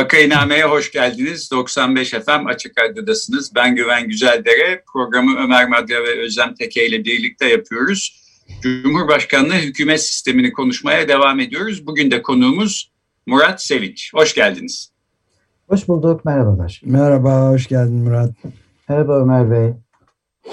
Vakainame'ye hoş geldiniz. 95 FM Açık Radyo'dasınız. Ben Güven Güzeldere. Programı Ömer Madra ve Özlem Teke ile birlikte yapıyoruz. Cumhurbaşkanlığı hükümet sistemini konuşmaya devam ediyoruz. Bugün de konuğumuz Murat Sevinç. Hoş geldiniz. Hoş bulduk, merhabalar. Merhaba, hoş geldin Murat. Merhaba Ömer Bey.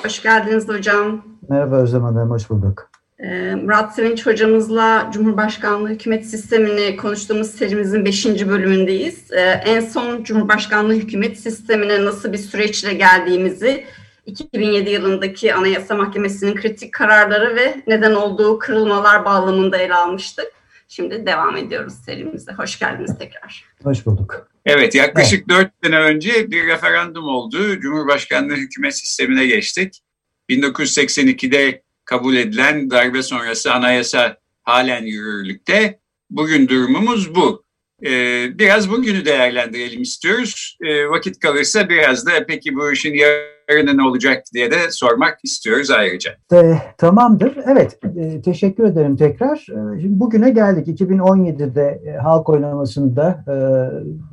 Hoş geldiniz hocam. Merhaba Özlem Hanım, hoş bulduk. Ee, Murat Sevinç hocamızla Cumhurbaşkanlığı hükümet sistemini konuştuğumuz serimizin 5. bölümündeyiz. Ee, en son Cumhurbaşkanlığı hükümet sistemine nasıl bir süreçle geldiğimizi 2007 yılındaki Anayasa Mahkemesi'nin kritik kararları ve neden olduğu kırılmalar bağlamında ele almıştık. Şimdi devam ediyoruz serimize. Hoş geldiniz tekrar. Hoş bulduk. Evet, yaklaşık dört evet. sene önce bir referandum oldu. Cumhurbaşkanlığı hükümet sistemine geçtik. 1982'de kabul edilen darbe sonrası anayasa halen yürürlükte. Bugün durumumuz bu. Ee, biraz bugünü değerlendirelim istiyoruz. Ee, vakit kalırsa biraz da peki bu işin yarını ne olacak diye de sormak istiyoruz ayrıca. E, tamamdır. Evet, e, teşekkür ederim tekrar. E, şimdi bugüne geldik. 2017'de e, halk oylamasında e,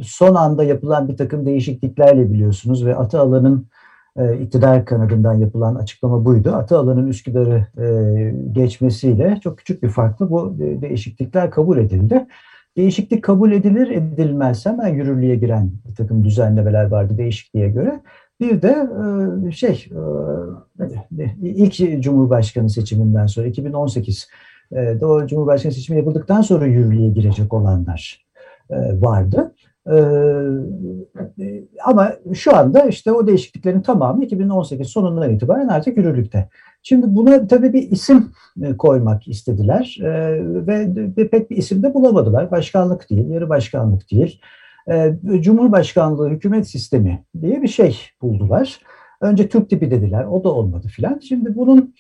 son anda yapılan bir takım değişikliklerle biliyorsunuz ve Atalan'ın e, iktidar kanadından yapılan açıklama buydu. Atalan'ın Üsküdar'ı e, geçmesiyle çok küçük bir farklı bu e, değişiklikler kabul edildi. Değişiklik kabul edilir edilmez hemen yürürlüğe giren bir takım düzenlemeler vardı değişikliğe göre. Bir de e, şey e, ilk Cumhurbaşkanı seçiminden sonra 2018 e, o Cumhurbaşkanı seçimi yapıldıktan sonra yürürlüğe girecek olanlar vardı. Ee, ama şu anda işte o değişikliklerin tamamı 2018 sonundan itibaren artık yürürlükte. Şimdi buna tabii bir isim e, koymak istediler ee, ve pek bir isim de bulamadılar. Başkanlık değil, yarı başkanlık değil. Ee, Cumhurbaşkanlığı hükümet sistemi diye bir şey buldular. Önce Türk tipi dediler, o da olmadı filan. Şimdi bunun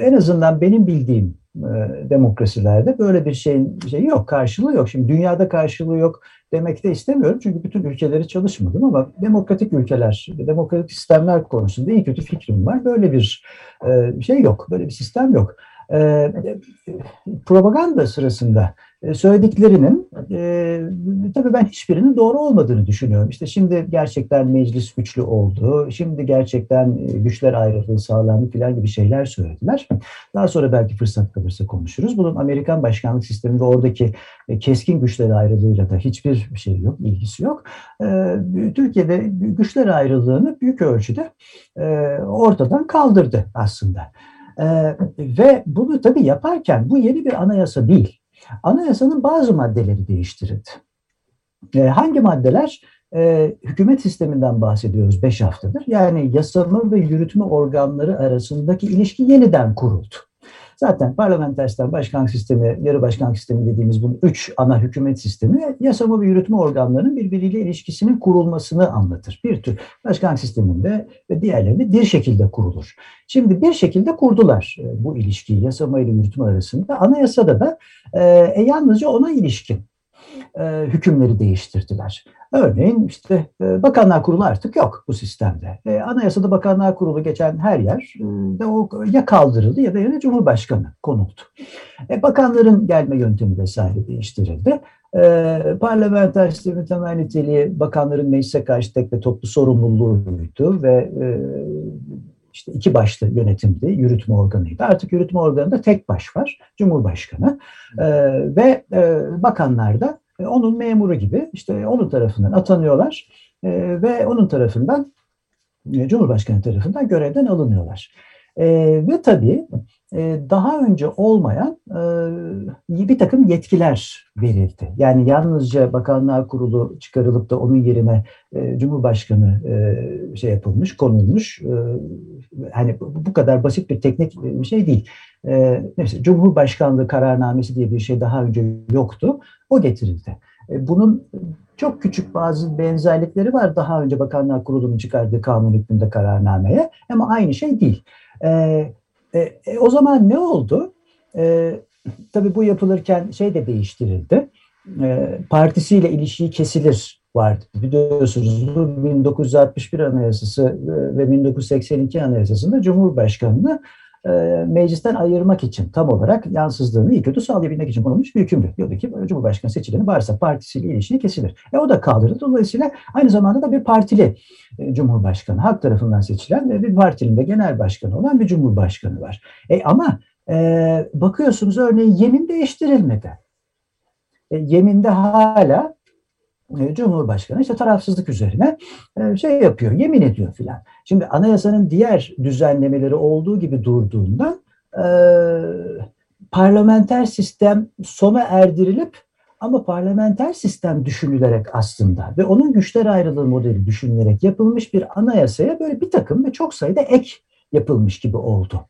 en azından benim bildiğim e, demokrasilerde böyle bir şeyin şeyi yok, karşılığı yok. Şimdi dünyada karşılığı yok demek de istemiyorum çünkü bütün ülkeleri çalışmadım ama demokratik ülkeler, demokratik sistemler konusunda iyi kötü fikrim var. Böyle bir e, şey yok, böyle bir sistem yok. E, propaganda sırasında e, söylediklerinin e, tabii ben hiçbirinin doğru olmadığını düşünüyorum. İşte şimdi gerçekten meclis güçlü oldu, şimdi gerçekten e, güçler ayrılığı sağlandı falan gibi şeyler söylediler. Daha sonra belki fırsat kalırsa konuşuruz. Bunun Amerikan başkanlık sisteminde oradaki e, keskin güçler ayrılığıyla da hiçbir şey yok, ilgisi yok. E, Türkiye'de güçler ayrılığını büyük ölçüde e, ortadan kaldırdı aslında. E, ve bunu tabii yaparken bu yeni bir anayasa değil. Anayasanın bazı maddeleri değiştirildi. E, hangi maddeler? E, hükümet sisteminden bahsediyoruz 5 haftadır. Yani yasama ve yürütme organları arasındaki ilişki yeniden kuruldu. Zaten parlamenter sistem, başkanlık sistemi, yarı başkanlık sistemi dediğimiz bu üç ana hükümet sistemi yasama ve yürütme organlarının birbiriyle ilişkisinin kurulmasını anlatır. Bir tür başkanlık sisteminde ve diğerlerinde bir şekilde kurulur. Şimdi bir şekilde kurdular e, bu ilişkiyi yasama ile yürütme arasında. Anayasada da e, yalnızca ona ilişkin e, hükümleri değiştirdiler. Örneğin işte e, Bakanlar Kurulu artık yok bu sistemde. E, Anayasada Bakanlar Kurulu geçen her yer e, de o ya kaldırıldı ya da yerine Cumhurbaşkanı konuldu. E, bakanların gelme yöntemi vesaire değiştirildi. E, parlamenter sistemin temel niteliği bakanların meclise karşı tek ve toplu sorumluluğuydu ve e, işte iki başlı yönetimdi, yürütme organıydı. Artık yürütme organında tek baş var, Cumhurbaşkanı e, ve e, bakanlar da e, onun memuru gibi işte onun tarafından atanıyorlar e, ve onun tarafından e, Cumhurbaşkanı tarafından görevden alınıyorlar. E, ve tabii e, daha önce olmayan e, bir takım yetkiler verildi. Yani yalnızca Bakanlar Kurulu çıkarılıp da onun yerine e, Cumhurbaşkanı şey yapılmış, konulmuş. Hani bu kadar basit bir teknik bir şey değil. Neyse, Cumhurbaşkanlığı kararnamesi diye bir şey daha önce yoktu. O getirildi. Bunun çok küçük bazı benzerlikleri var daha önce Bakanlar Kurulu'nun çıkardığı kanun hükmünde kararnameye ama aynı şey değil. E, e, o zaman ne oldu? E, tabii bu yapılırken şey de değiştirildi. E, partisiyle ilişiği kesilir vardı. Biliyorsunuz 1961 Anayasası e, ve 1982 Anayasası'nda Cumhurbaşkanı'nı e, meclisten ayırmak için tam olarak yansızlığını iyi kötü sağlayabilmek için konulmuş bir hükümdü. Diyordu ki Cumhurbaşkanı seçileni varsa partisiyle ilişiği kesilir. E o da kaldırıldı. Dolayısıyla aynı zamanda da bir partili e, Cumhurbaşkanı, halk tarafından seçilen ve bir partinin de genel başkanı olan bir Cumhurbaşkanı var. E ama e, bakıyorsunuz örneğin yemin değiştirilmedi. E, yeminde hala Cumhurbaşkanı işte tarafsızlık üzerine e, şey yapıyor, yemin ediyor filan. Şimdi anayasanın diğer düzenlemeleri olduğu gibi durduğunda e, parlamenter sistem sona erdirilip ama parlamenter sistem düşünülerek aslında ve onun güçler ayrılığı modeli düşünülerek yapılmış bir anayasaya böyle bir takım ve çok sayıda ek yapılmış gibi oldu.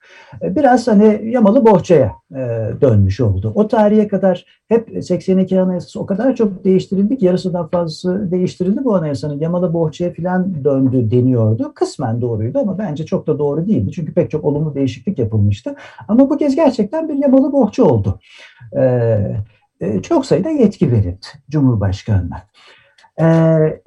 E, biraz hani yamalı bohçaya e, dönmüş oldu. O tarihe kadar hep 82 Anayasası o kadar çok değiştirildi ki yarısından fazlası değiştirildi bu anayasanın. Yamalı bohçaya falan döndü deniyordu. Kısmen doğruydu ama bence çok da doğru değildi. Çünkü pek çok olumlu değişiklik yapılmıştı. Ama bu kez gerçekten bir yamalı bohça oldu. E, çok sayıda yetki verildi Cumhurbaşkanı'na.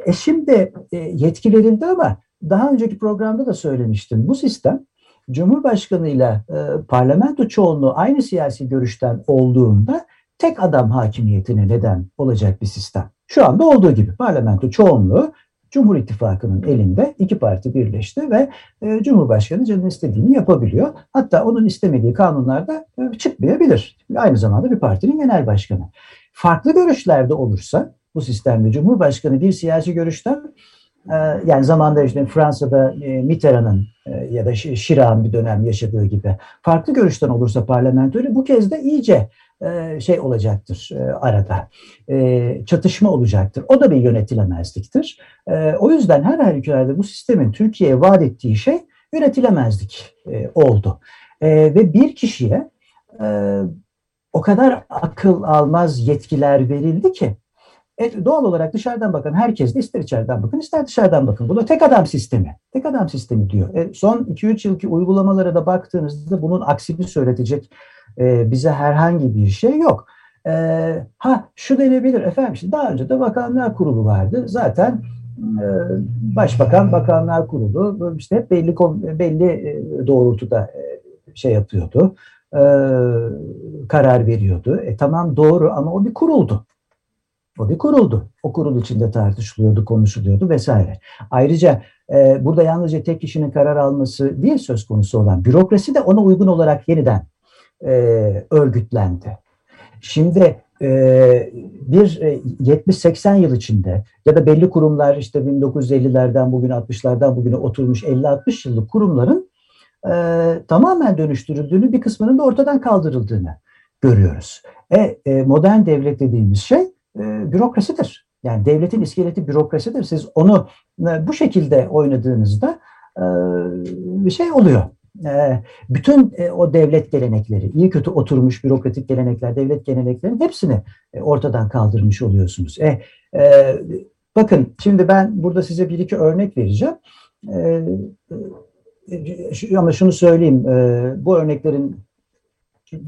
E, şimdi yetki verildi ama daha önceki programda da söylemiştim. Bu sistem Cumhurbaşkanı ile parlamento çoğunluğu aynı siyasi görüşten olduğunda tek adam hakimiyetine neden olacak bir sistem. Şu anda olduğu gibi parlamento çoğunluğu Cumhur İttifakı'nın elinde iki parti birleşti ve e, Cumhurbaşkanı canın istediğini yapabiliyor. Hatta onun istemediği kanunlar da e, çıkmayabilir. Aynı zamanda bir partinin genel başkanı. Farklı görüşlerde olursa bu sistemde Cumhurbaşkanı bir siyasi görüşten yani zamanda işte Fransa'da e, Mitterrand'ın e, ya da Chirac'ın bir dönem yaşadığı gibi farklı görüşten olursa parlamentoyla bu kez de iyice e, şey olacaktır arada. Çatışma olacaktır. O da bir yönetilemezliktir. O yüzden her halükarda bu sistemin Türkiye'ye vaat ettiği şey yönetilemezlik oldu. Ve bir kişiye o kadar akıl almaz yetkiler verildi ki e, doğal olarak dışarıdan bakan herkes de ister içeriden bakın ister dışarıdan bakın. Bu da tek adam sistemi. Tek adam sistemi diyor. E, son 2-3 yılki uygulamalara da baktığınızda bunun aksini söyletecek e, bize herhangi bir şey yok. E, ha şu denebilir efendim işte daha önce de bakanlar kurulu vardı. Zaten e, başbakan bakanlar kurulu işte hep belli belli e, doğrultuda e, şey yapıyordu. Karar veriyordu. E, tamam doğru ama o bir kuruldu. O bir kuruldu. O kurul içinde tartışılıyordu, konuşuluyordu vesaire. Ayrıca e, burada yalnızca tek kişinin karar alması değil söz konusu olan bürokrasi de ona uygun olarak yeniden e, örgütlendi. Şimdi e, bir e, 70-80 yıl içinde ya da belli kurumlar işte 1950'lerden bugün 60'lardan bugüne oturmuş 50-60 yıllık kurumların e, tamamen dönüştürüldüğünü bir kısmının da ortadan kaldırıldığını görüyoruz. E, e, modern devlet dediğimiz şey e, bürokrasidir. Yani devletin iskeleti bürokrasidir. Siz onu e, bu şekilde oynadığınızda e, bir şey oluyor. Bütün o devlet gelenekleri, iyi kötü oturmuş bürokratik gelenekler, devlet geleneklerinin hepsini ortadan kaldırmış oluyorsunuz. E, e, bakın şimdi ben burada size bir iki örnek vereceğim. E, ama şunu söyleyeyim, bu örneklerin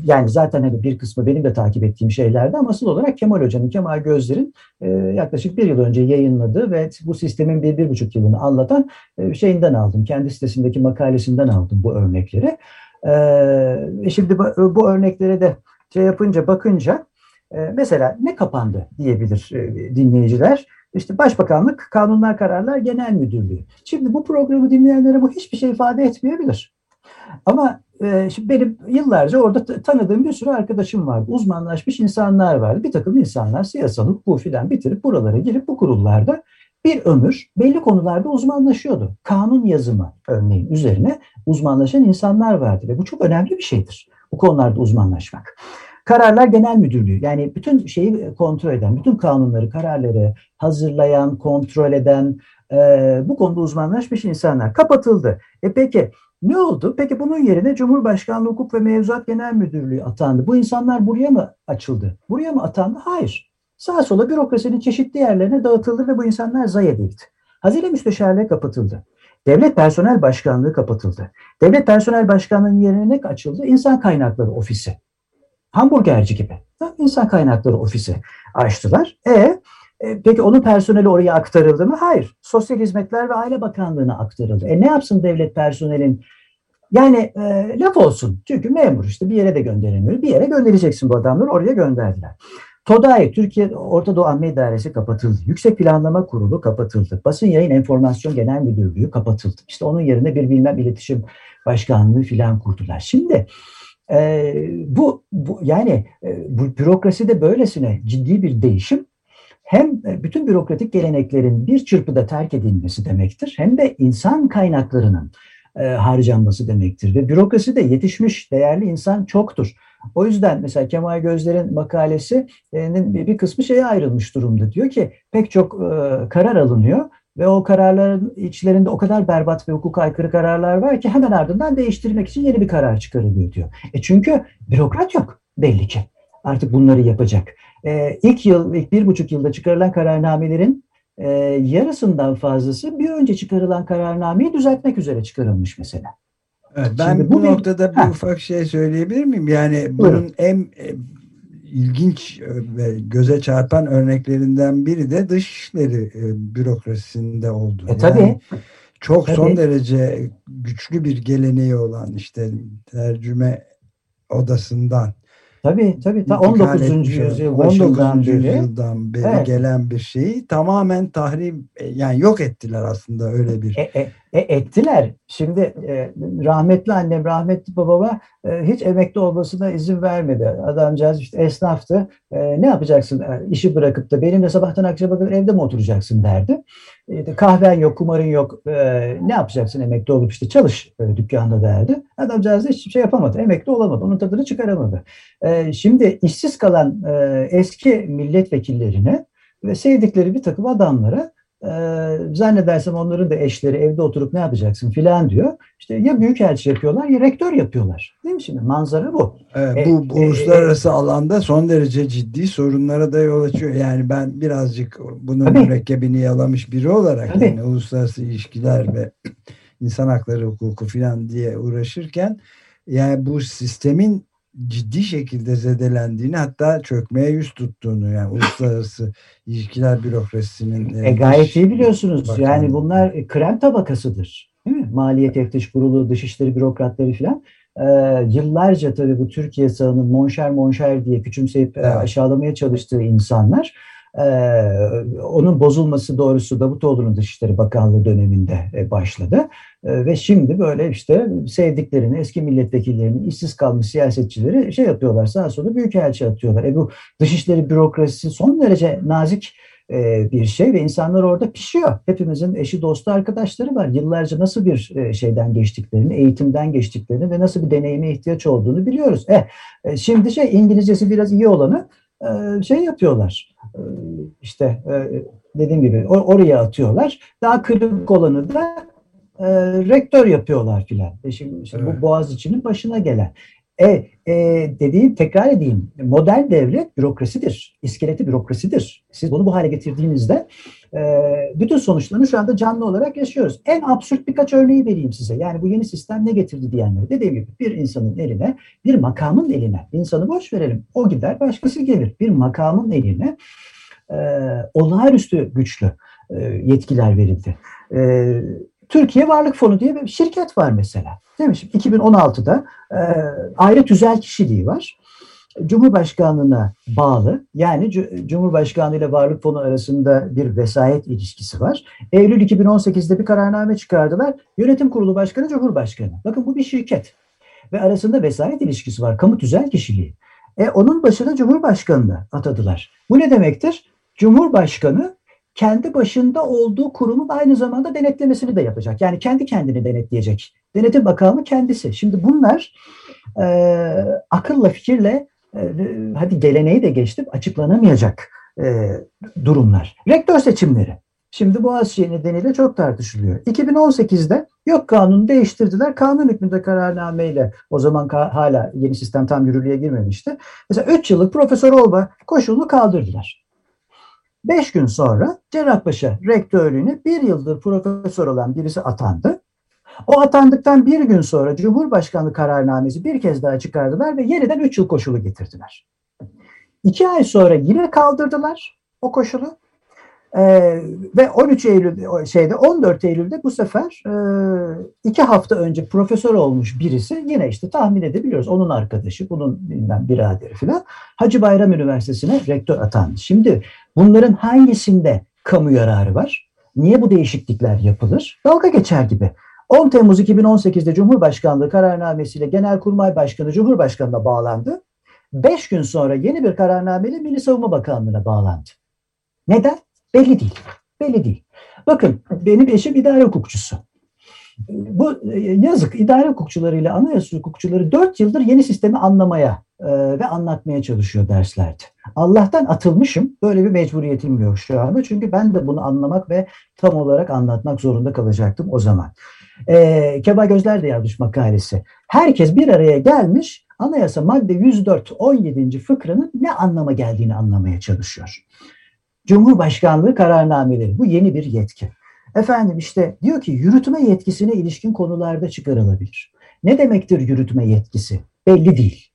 yani zaten hani bir kısmı benim de takip ettiğim şeylerdi ama asıl olarak Kemal Hoca'nın, Kemal Gözler'in e, yaklaşık bir yıl önce yayınladığı ve bu sistemin bir, bir buçuk yılını anlatan e, şeyinden aldım. Kendi sitesindeki makalesinden aldım bu örnekleri. E, şimdi bu, bu örneklere de şey yapınca, bakınca e, mesela ne kapandı diyebilir e, dinleyiciler. İşte Başbakanlık Kanunlar Kararlar Genel Müdürlüğü. Şimdi bu programı dinleyenlere bu hiçbir şey ifade etmeyebilir. Ama e, şimdi benim yıllarca orada tanıdığım bir sürü arkadaşım vardı. Uzmanlaşmış insanlar vardı. Bir takım insanlar siyasal hukuku filan bitirip buralara girip bu kurullarda bir ömür belli konularda uzmanlaşıyordu. Kanun yazımı örneğin üzerine uzmanlaşan insanlar vardı ve bu çok önemli bir şeydir. Bu konularda uzmanlaşmak. Kararlar Genel Müdürlüğü yani bütün şeyi kontrol eden, bütün kanunları, kararları hazırlayan, kontrol eden e, bu konuda uzmanlaşmış insanlar kapatıldı. E peki ne oldu? Peki bunun yerine Cumhurbaşkanlığı Hukuk ve Mevzuat Genel Müdürlüğü atandı. Bu insanlar buraya mı açıldı? Buraya mı atandı? Hayır. Sağa sola bürokrasinin çeşitli yerlerine dağıtıldı ve bu insanlar zayi edildi. Hazine Müsteşarlığı kapatıldı. Devlet Personel Başkanlığı kapatıldı. Devlet Personel Başkanlığı'nın yerine ne açıldı? İnsan Kaynakları Ofisi. Hamburgerci gibi. İnsan Kaynakları Ofisi açtılar. E, e peki onun personeli oraya aktarıldı mı? Hayır. Sosyal Hizmetler ve Aile Bakanlığı'na aktarıldı. E ne yapsın devlet personelin? Yani e, laf olsun. Çünkü memur işte bir yere de gönderemiyor. Bir yere göndereceksin bu adamları oraya gönderdiler. TODAI, Türkiye Orta Doğu Amme İdaresi kapatıldı. Yüksek Planlama Kurulu kapatıldı. Basın Yayın Enformasyon Genel Müdürlüğü kapatıldı. İşte onun yerine bir bilmem iletişim başkanlığı filan kurdular. Şimdi e, bu, bu yani e, bu bürokrasi de böylesine ciddi bir değişim hem e, bütün bürokratik geleneklerin bir çırpıda terk edilmesi demektir hem de insan kaynaklarının e, harcanması demektir. Ve bürokrasi de yetişmiş değerli insan çoktur. O yüzden mesela Kemal Gözler'in makalesinin bir kısmı şeye ayrılmış durumda. Diyor ki pek çok e, karar alınıyor ve o kararların içlerinde o kadar berbat ve hukuka aykırı kararlar var ki hemen ardından değiştirmek için yeni bir karar çıkarılıyor diyor. E çünkü bürokrat yok belli ki. Artık bunları yapacak. E, ilk yıl, ilk bir buçuk yılda çıkarılan kararnamelerin e, yarısından fazlası bir önce çıkarılan kararnameyi düzeltmek üzere çıkarılmış mesela. Evet, ben Şimdi bu, bu noktada bir ufak şey söyleyebilir miyim? Yani bunun Buyurun. en e, ilginç e, ve göze çarpan örneklerinden biri de dışişleri e, bürokrasisinde oldu. E, tabii. Yani çok tabii. son derece güçlü bir geleneği olan işte tercüme odasından Tabii tabii. Ta 19. yüzyıl başından 19. beri. yüzyıldan beri evet. gelen bir şeyi tamamen tahrim yani yok ettiler aslında öyle bir. E, e, e, ettiler. Şimdi e, rahmetli annem, rahmetli babama e, hiç emekli olmasına izin vermedi. Adamcağız işte esnaftı. E, ne yapacaksın e, işi bırakıp da benimle sabahtan akşama kadar evde mi oturacaksın derdi. E, kahven yok, kumarın yok. E, ne yapacaksın emekli olup işte çalış e, dükkanda derdi. Adamcağız da hiçbir şey yapamadı. Emekli olamadı. Onun tadını çıkaramadı. E, şimdi işsiz kalan e, eski milletvekillerine ve sevdikleri bir takım adamlara e, zannedersem onların da eşleri evde oturup ne yapacaksın filan diyor. İşte ya büyükelçi yapıyorlar ya rektör yapıyorlar. Değil mi şimdi? Manzara bu. Evet, bu e, uluslararası e, alanda son derece ciddi sorunlara da yol açıyor. Yani ben birazcık bunun tabii. mürekkebini yalamış biri olarak tabii. yani uluslararası ilişkiler ve insan hakları hukuku filan diye uğraşırken yani bu sistemin ciddi şekilde zedelendiğini hatta çökmeye yüz tuttuğunu yani uluslararası ilişkiler bürokrasisinin e, gayet iyi biliyorsunuz. Bakanlığı. Yani bunlar e, krem tabakasıdır. Değil mi? Maliye Teftiş Kurulu, Dışişleri bürokratları falan. Ee, yıllarca tabii bu Türkiye sağının monşer monşer diye küçümseyip e, evet. aşağılamaya çalıştığı insanlar onun bozulması doğrusu Davutoğlu'nun Dışişleri Bakanlığı döneminde e, başladı. Ee, ve şimdi böyle işte sevdiklerini, eski milletvekillerini, işsiz kalmış siyasetçileri şey yapıyorlar, sağa sola büyükelçi atıyorlar. E bu dışişleri bürokrasisi son derece nazik e, bir şey ve insanlar orada pişiyor. Hepimizin eşi, dostu, arkadaşları var. Yıllarca nasıl bir e, şeyden geçtiklerini, eğitimden geçtiklerini ve nasıl bir deneyime ihtiyaç olduğunu biliyoruz. E, şimdi şey İngilizcesi biraz iyi olanı şey yapıyorlar. İşte dediğim gibi oraya atıyorlar. Daha kırık olanı da e, rektör yapıyorlar filan. E şimdi işte evet. bu Boğaziçi'nin başına gelen. E, e, dediğim tekrar edeyim. Modern devlet bürokrasidir. İskeleti bürokrasidir. Siz bunu bu hale getirdiğinizde e, bütün sonuçlarını şu anda canlı olarak yaşıyoruz. En absürt birkaç örneği vereyim size. Yani bu yeni sistem ne getirdi diyenleri. Dediğim gibi bir insanın eline, bir makamın eline, insanı boş verelim. O gider başkası gelir. Bir makamın eline e, olağanüstü güçlü e, yetkiler verildi. E, Türkiye Varlık Fonu diye bir şirket var mesela. Değil mi? Şimdi 2016'da e, ayrı tüzel kişiliği var. Cumhurbaşkanlığına bağlı yani Cumhurbaşkanlığı ile Varlık Fonu arasında bir vesayet ilişkisi var. Eylül 2018'de bir kararname çıkardılar. Yönetim Kurulu Başkanı Cumhurbaşkanı. Bakın bu bir şirket ve arasında vesayet ilişkisi var. Kamu tüzel kişiliği. E, onun başına Cumhurbaşkanı'nı atadılar. Bu ne demektir? Cumhurbaşkanı kendi başında olduğu kurumun aynı zamanda denetlemesini de yapacak. Yani kendi kendini denetleyecek. Denetim Bakanlığı kendisi. Şimdi bunlar e, akılla fikirle e, hadi geleneği de geçtim açıklanamayacak e, durumlar. Rektör seçimleri. Şimdi Boğaziçi nedeniyle çok tartışılıyor. 2018'de yok kanunu değiştirdiler. Kanun hükmünde kararnameyle o zaman ka- hala yeni sistem tam yürürlüğe girmemişti. Mesela 3 yıllık profesör olma koşulunu kaldırdılar. 5 gün sonra Cerrahpaşa rektörlüğüne bir yıldır profesör olan birisi atandı. O atandıktan bir gün sonra Cumhurbaşkanlığı kararnamesi bir kez daha çıkardılar ve yeniden 3 yıl koşulu getirdiler. İki ay sonra yine kaldırdılar o koşulu. Ee, ve 13 Eylül şeyde 14 Eylül'de bu sefer e, iki hafta önce profesör olmuş birisi yine işte tahmin edebiliyoruz onun arkadaşı bunun bilmem biraderi falan Hacı Bayram Üniversitesi'ne rektör atandı. Şimdi bunların hangisinde kamu yararı var? Niye bu değişiklikler yapılır? Dalga geçer gibi. 10 Temmuz 2018'de Cumhurbaşkanlığı kararnamesiyle Genelkurmay Başkanı Cumhurbaşkanı'na bağlandı. 5 gün sonra yeni bir kararnameyle Milli Savunma Bakanlığı'na bağlandı. Neden? Belli değil. Belli değil. Bakın benim eşim idare hukukçusu. Bu e, yazık idare hukukçularıyla anayasa hukukçuları dört yıldır yeni sistemi anlamaya e, ve anlatmaya çalışıyor derslerde. Allah'tan atılmışım. Böyle bir mecburiyetim yok şu anda. Çünkü ben de bunu anlamak ve tam olarak anlatmak zorunda kalacaktım o zaman. E, Kemal Gözler de yazmış makalesi. Herkes bir araya gelmiş anayasa madde 104 17. fıkranın ne anlama geldiğini anlamaya çalışıyor. Cumhurbaşkanlığı kararnameleri. Bu yeni bir yetki. Efendim işte diyor ki yürütme yetkisine ilişkin konularda çıkarılabilir. Ne demektir yürütme yetkisi? Belli değil.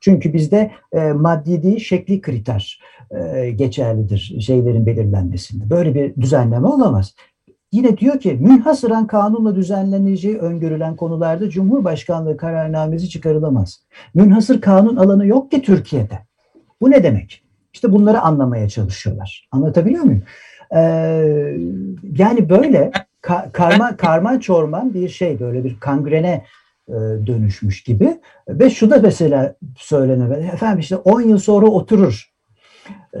Çünkü bizde e, maddi değil şekli kriter e, geçerlidir şeylerin belirlenmesinde. Böyle bir düzenleme olamaz. Yine diyor ki münhasıran kanunla düzenleneceği öngörülen konularda Cumhurbaşkanlığı kararnamesi çıkarılamaz. Münhasır kanun alanı yok ki Türkiye'de. Bu ne demek? İşte bunları anlamaya çalışıyorlar. Anlatabiliyor muyum? Ee, yani böyle ka- karma karman çorman bir şey böyle bir kangrene e, dönüşmüş gibi ve şu da mesela söylenemez. Efendim işte 10 yıl sonra oturur e,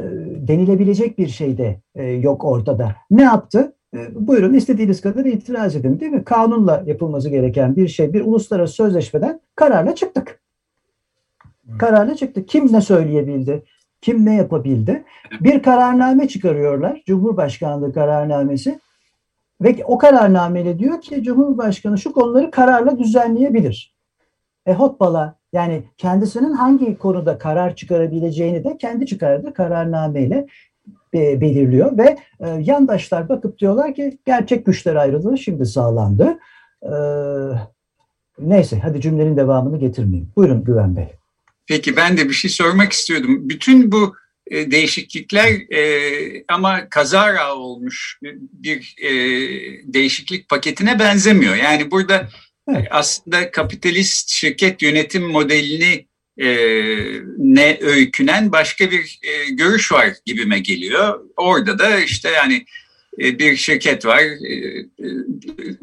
denilebilecek bir şey de e, yok ortada. Ne yaptı? E, buyurun istediğiniz kadar itiraz edin değil mi? Kanunla yapılması gereken bir şey bir uluslararası sözleşmeden kararla çıktık. Kararla çıktık. Kim ne söyleyebildi? Kim ne yapabildi? Bir kararname çıkarıyorlar. Cumhurbaşkanlığı kararnamesi. Ve o kararnameyle diyor ki Cumhurbaşkanı şu konuları kararla düzenleyebilir. E hoppala yani kendisinin hangi konuda karar çıkarabileceğini de kendi çıkardığı kararnameyle e, belirliyor ve e, yandaşlar bakıp diyorlar ki gerçek güçler ayrılığı şimdi sağlandı. E, neyse hadi cümlenin devamını getirmeyeyim. Buyurun Güven Bey. Peki ben de bir şey sormak istiyordum. Bütün bu e, değişiklikler e, ama kazara olmuş bir e, değişiklik paketine benzemiyor. Yani burada evet. aslında kapitalist şirket yönetim modelini e, ne öykünen başka bir e, görüş var gibime geliyor. Orada da işte yani e, bir şirket var. E, e,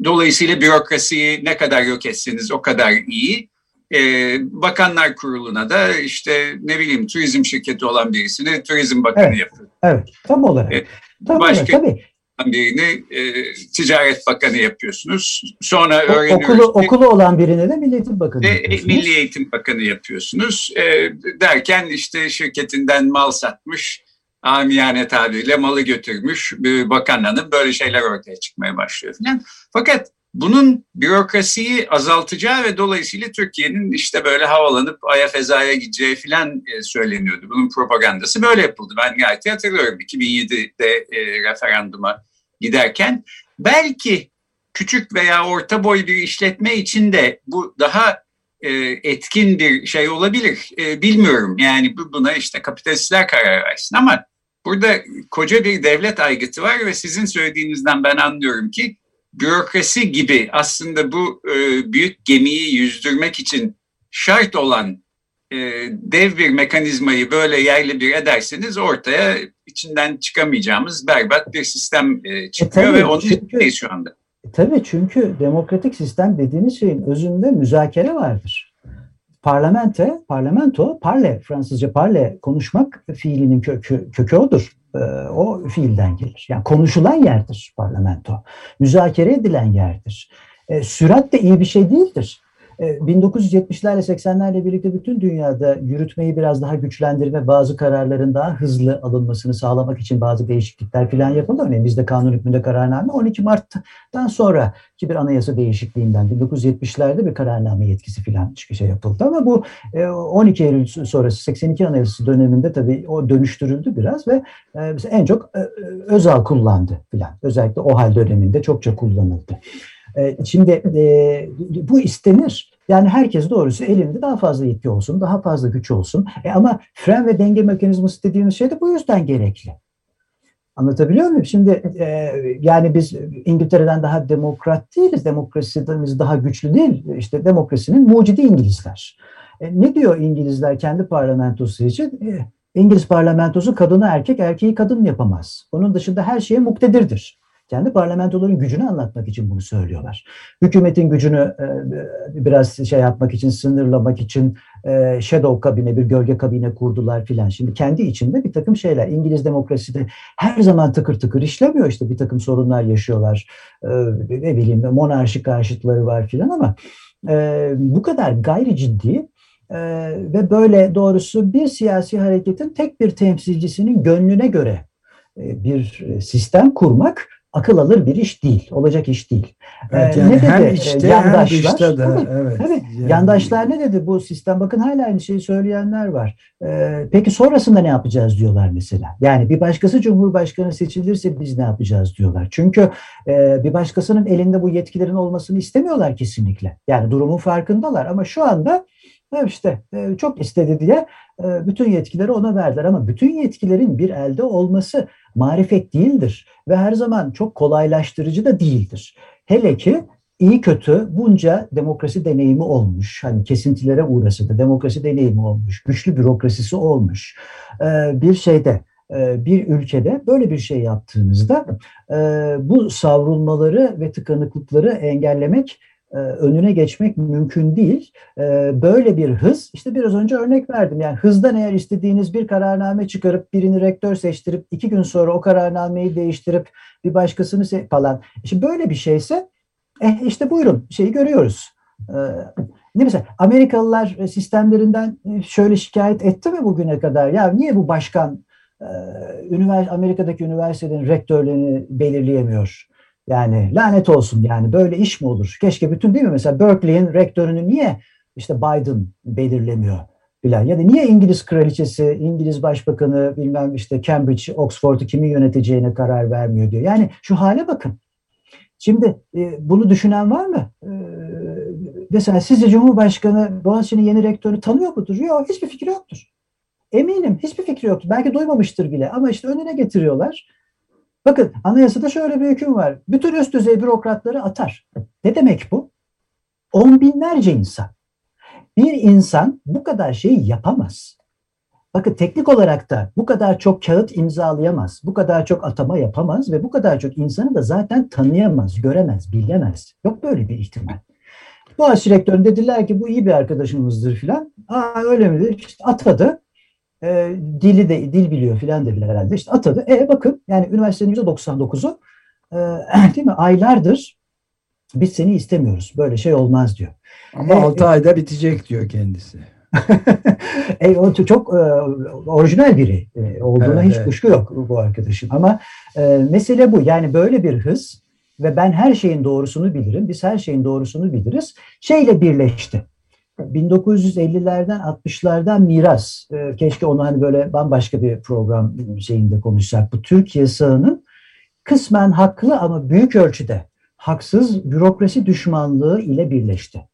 dolayısıyla bürokrasiyi ne kadar yok etseniz o kadar iyi e, Bakanlar Kurulu'na da işte ne bileyim turizm şirketi olan birisini turizm bakanı evet, yapıyor. Evet, tam olarak. E, tam başka olarak, tabii. birini e, ticaret bakanı yapıyorsunuz. Sonra o, öğreniyoruz. Okulu, ki, okulu olan birine de Milli Eğitim Bakanı e, yapıyorsunuz. Milli Eğitim Bakanı yapıyorsunuz. E, derken işte şirketinden mal satmış, amiyane tabiriyle malı götürmüş bakan hanım böyle şeyler ortaya çıkmaya başlıyor falan. Fakat bunun bürokrasiyi azaltacağı ve dolayısıyla Türkiye'nin işte böyle havalanıp aya fezaya gideceği filan e, söyleniyordu. Bunun propagandası böyle yapıldı. Ben gayet hatırlıyorum 2007'de e, referanduma giderken. Belki küçük veya orta boy bir işletme için de bu daha e, etkin bir şey olabilir. Bilmiyorum yani buna işte kapitalistler karar versin ama burada koca bir devlet aygıtı var ve sizin söylediğinizden ben anlıyorum ki bürokrasi gibi aslında bu e, büyük gemiyi yüzdürmek için şart olan e, dev bir mekanizmayı böyle yerli bir ederseniz ortaya içinden çıkamayacağımız berbat bir sistem e, çıkıyor e, tabii, ve onun çünkü, şu anda. E, tabii çünkü demokratik sistem dediğiniz şeyin özünde müzakere vardır. Parlamente, parlamento, parle, Fransızca parle, konuşmak fiilinin kökü, kökü odur. Ee, o fiilden gelir. Yani konuşulan yerdir parlamento. Müzakere edilen yerdir. E, sürat de iyi bir şey değildir. 1970'lerle e, 80'lerle birlikte bütün dünyada yürütmeyi biraz daha güçlendirme, bazı kararların daha hızlı alınmasını sağlamak için bazı değişiklikler falan yapıldı. Örneğin bizde kanun hükmünde kararname 12 Mart'tan sonra ki bir anayasa değişikliğinden 1970'lerde bir kararname yetkisi falan şey yapıldı ama bu 12 e, Eylül sonrası 82 Anayasası döneminde tabii o dönüştürüldü biraz ve e, en çok Özal kullandı filan. Özellikle o hal döneminde çokça kullanıldı. E, şimdi e, bu istenir. Yani herkes doğrusu elinde daha fazla yetki olsun, daha fazla güç olsun. E ama fren ve denge mekanizması dediğimiz şey de bu yüzden gerekli. Anlatabiliyor muyum? Şimdi e, yani biz İngiltere'den daha demokrat değiliz. Demokrasimiz daha güçlü değil. İşte demokrasinin mucidi İngilizler. E, ne diyor İngilizler kendi parlamentosu için? E, İngiliz parlamentosu kadını erkek, erkeği kadın yapamaz. Onun dışında her şeye muktedirdir. Kendi parlamentoların gücünü anlatmak için bunu söylüyorlar. Hükümetin gücünü e, biraz şey yapmak için, sınırlamak için e, shadow kabine, bir gölge kabine kurdular filan. Şimdi kendi içinde bir takım şeyler. İngiliz demokraside her zaman tıkır tıkır işlemiyor. İşte bir takım sorunlar yaşıyorlar. E, ne bileyim monarşi karşıtları var filan ama bu kadar gayri ciddi ve böyle doğrusu bir siyasi hareketin tek bir temsilcisinin gönlüne göre bir sistem kurmak akıl alır bir iş değil, olacak iş değil. Evet, ee, yani ne dedi hem içte, yandaşlar? Hem dışta da, tabii, evet. tabii. Yani. Yandaşlar ne dedi bu sistem? Bakın hala aynı şeyi söyleyenler var. Ee, peki sonrasında ne yapacağız diyorlar mesela. Yani bir başkası cumhurbaşkanı seçilirse biz ne yapacağız diyorlar. Çünkü e, bir başkasının elinde bu yetkilerin olmasını istemiyorlar kesinlikle. Yani durumun farkındalar ama şu anda işte e, çok istedi diye e, bütün yetkileri ona verdiler ama bütün yetkilerin bir elde olması marifet değildir ve her zaman çok kolaylaştırıcı da değildir. Hele ki iyi kötü bunca demokrasi deneyimi olmuş. Hani kesintilere uğrasa da demokrasi deneyimi olmuş. Güçlü bürokrasisi olmuş. E, bir şeyde bir ülkede böyle bir şey yaptığınızda bu savrulmaları ve tıkanıklıkları engellemek önüne geçmek mümkün değil. E, böyle bir hız, işte biraz önce örnek verdim. Yani hızdan eğer istediğiniz bir kararname çıkarıp birini rektör seçtirip iki gün sonra o kararnameyi değiştirip bir başkasını falan. Şimdi böyle bir şeyse eh işte buyurun şeyi görüyoruz. E, ne mesela Amerikalılar sistemlerinden şöyle şikayet etti mi bugüne kadar? Ya niye bu başkan Amerika'daki üniversitenin rektörlerini belirleyemiyor? Yani lanet olsun yani böyle iş mi olur? Keşke bütün değil mi mesela Berkeley'in rektörünü niye işte Biden belirlemiyor filan ya da niye İngiliz kraliçesi, İngiliz başbakanı bilmem işte Cambridge, Oxford'u kimi yöneteceğine karar vermiyor diyor. Yani şu hale bakın. Şimdi e, bunu düşünen var mı? E, mesela sizce Cumhurbaşkanı Boğaziçi'nin yeni rektörünü tanıyor mudur? Yok, hiçbir fikri yoktur. Eminim hiçbir fikri yoktur. Belki duymamıştır bile ama işte önüne getiriyorlar. Bakın anayasada şöyle bir hüküm var. Bütün üst düzey bürokratları atar. Ne demek bu? On binlerce insan. Bir insan bu kadar şeyi yapamaz. Bakın teknik olarak da bu kadar çok kağıt imzalayamaz, bu kadar çok atama yapamaz ve bu kadar çok insanı da zaten tanıyamaz, göremez, bilemez. Yok böyle bir ihtimal. Boğaziçi rektörü dediler ki bu iyi bir arkadaşımızdır filan. Aa öyle mi? İşte atadı e, dili de dil biliyor filan dediler herhalde. İşte atadı. E bakın yani üniversitenin %99'u e, değil mi aylardır biz seni istemiyoruz. Böyle şey olmaz diyor. Ama e, 6 e, ayda bitecek diyor kendisi. e, o çok e, orijinal biri e, olduğuna evet, hiç evet. kuşku yok bu arkadaşın. Ama e, mesele bu. Yani böyle bir hız ve ben her şeyin doğrusunu bilirim. Biz her şeyin doğrusunu biliriz. Şeyle birleşti. 1950'lerden 60'lardan miras. E, keşke onu hani böyle bambaşka bir program şeyinde konuşsak. Bu Türkiye sağının kısmen haklı ama büyük ölçüde haksız bürokrasi düşmanlığı ile birleşti.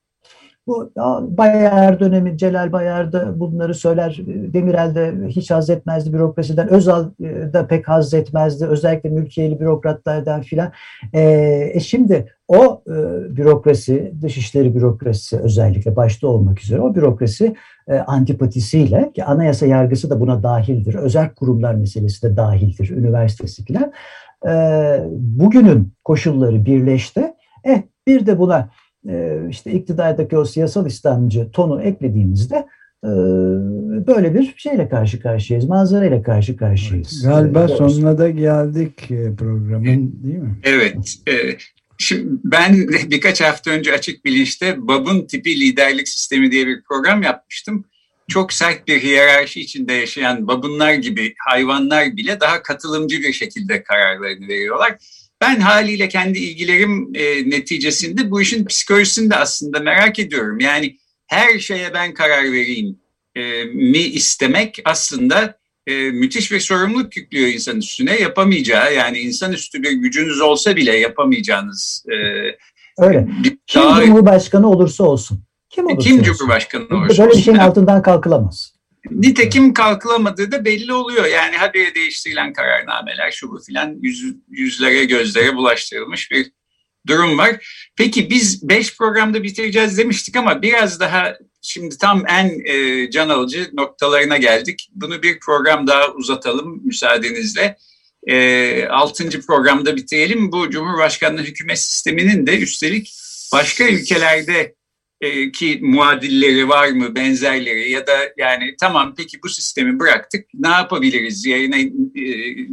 Bu Bayar dönemi, Celal Bayar da bunları söyler. Demirel de hiç haz etmezdi bürokrasiden. Özal e, pek haz etmezdi. Özellikle mülkiyeli bürokratlardan filan. E, e şimdi o e, bürokrasi, dışişleri bürokrasisi özellikle başta olmak üzere o bürokrasi e, antipatisiyle ki anayasa yargısı da buna dahildir. Özel kurumlar meselesi de dahildir. Üniversitesi filan. E, bugünün koşulları birleşti. Eh bir de buna işte iktidardaki o siyasal İslamcı tonu eklediğimizde e, böyle bir şeyle karşı karşıyayız, manzarayla karşı karşıyayız. Galiba evet. sonuna da geldik e, programın değil mi? Evet. E, şimdi ben birkaç hafta önce Açık Bilinç'te Bab'ın tipi liderlik sistemi diye bir program yapmıştım. Çok sert bir hiyerarşi içinde yaşayan babunlar gibi hayvanlar bile daha katılımcı bir şekilde kararlarını veriyorlar. Ben haliyle kendi ilgilerim e, neticesinde bu işin psikolojisini de aslında merak ediyorum. Yani her şeye ben karar vereyim e, mi istemek aslında e, müthiş bir sorumluluk yüklüyor insan üstüne. Yapamayacağı yani insanüstü bir gücünüz olsa bile yapamayacağınız. E, Öyle. Kim daha, Cumhurbaşkanı olursa olsun. Kim olursa Kim olsun. Cumhurbaşkanı olursa Böyle bir şeyin altından kalkılamaz. Nitekim kalkılamadığı da belli oluyor. Yani habire değiştirilen kararnameler şu bu filan yüz, yüzlere gözlere bulaştırılmış bir durum var. Peki biz beş programda bitireceğiz demiştik ama biraz daha şimdi tam en e, can alıcı noktalarına geldik. Bunu bir program daha uzatalım müsaadenizle. E, programda bitirelim. Bu Cumhurbaşkanlığı hükümet sisteminin de üstelik başka ülkelerde e, ki muadilleri var mı, benzerleri ya da yani tamam peki bu sistemi bıraktık ne yapabiliriz, yerine e,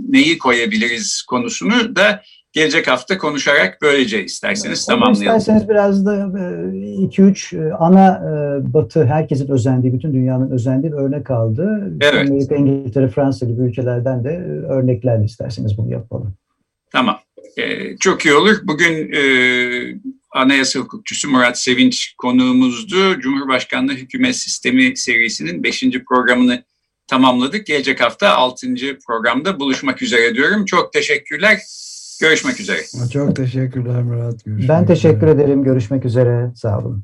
neyi koyabiliriz konusunu da gelecek hafta konuşarak böylece isterseniz Onu tamamlayalım. İsterseniz biraz da 2-3 e, ana batı herkesin özendiği, bütün dünyanın özendiği bir örnek aldı. Evet. Amerika, İngiltere, Fransa gibi ülkelerden de örneklerle isterseniz bunu yapalım. Tamam. Ee, çok iyi olur. Bugün e, anayasa hukukçusu Murat Sevinç konuğumuzdu. Cumhurbaşkanlığı Hükümet Sistemi serisinin 5. programını tamamladık. Gelecek hafta 6. programda buluşmak üzere diyorum. Çok teşekkürler. Görüşmek üzere. Çok teşekkürler Murat. Görüşmek ben teşekkür üzere. ederim. Görüşmek üzere. Sağ olun.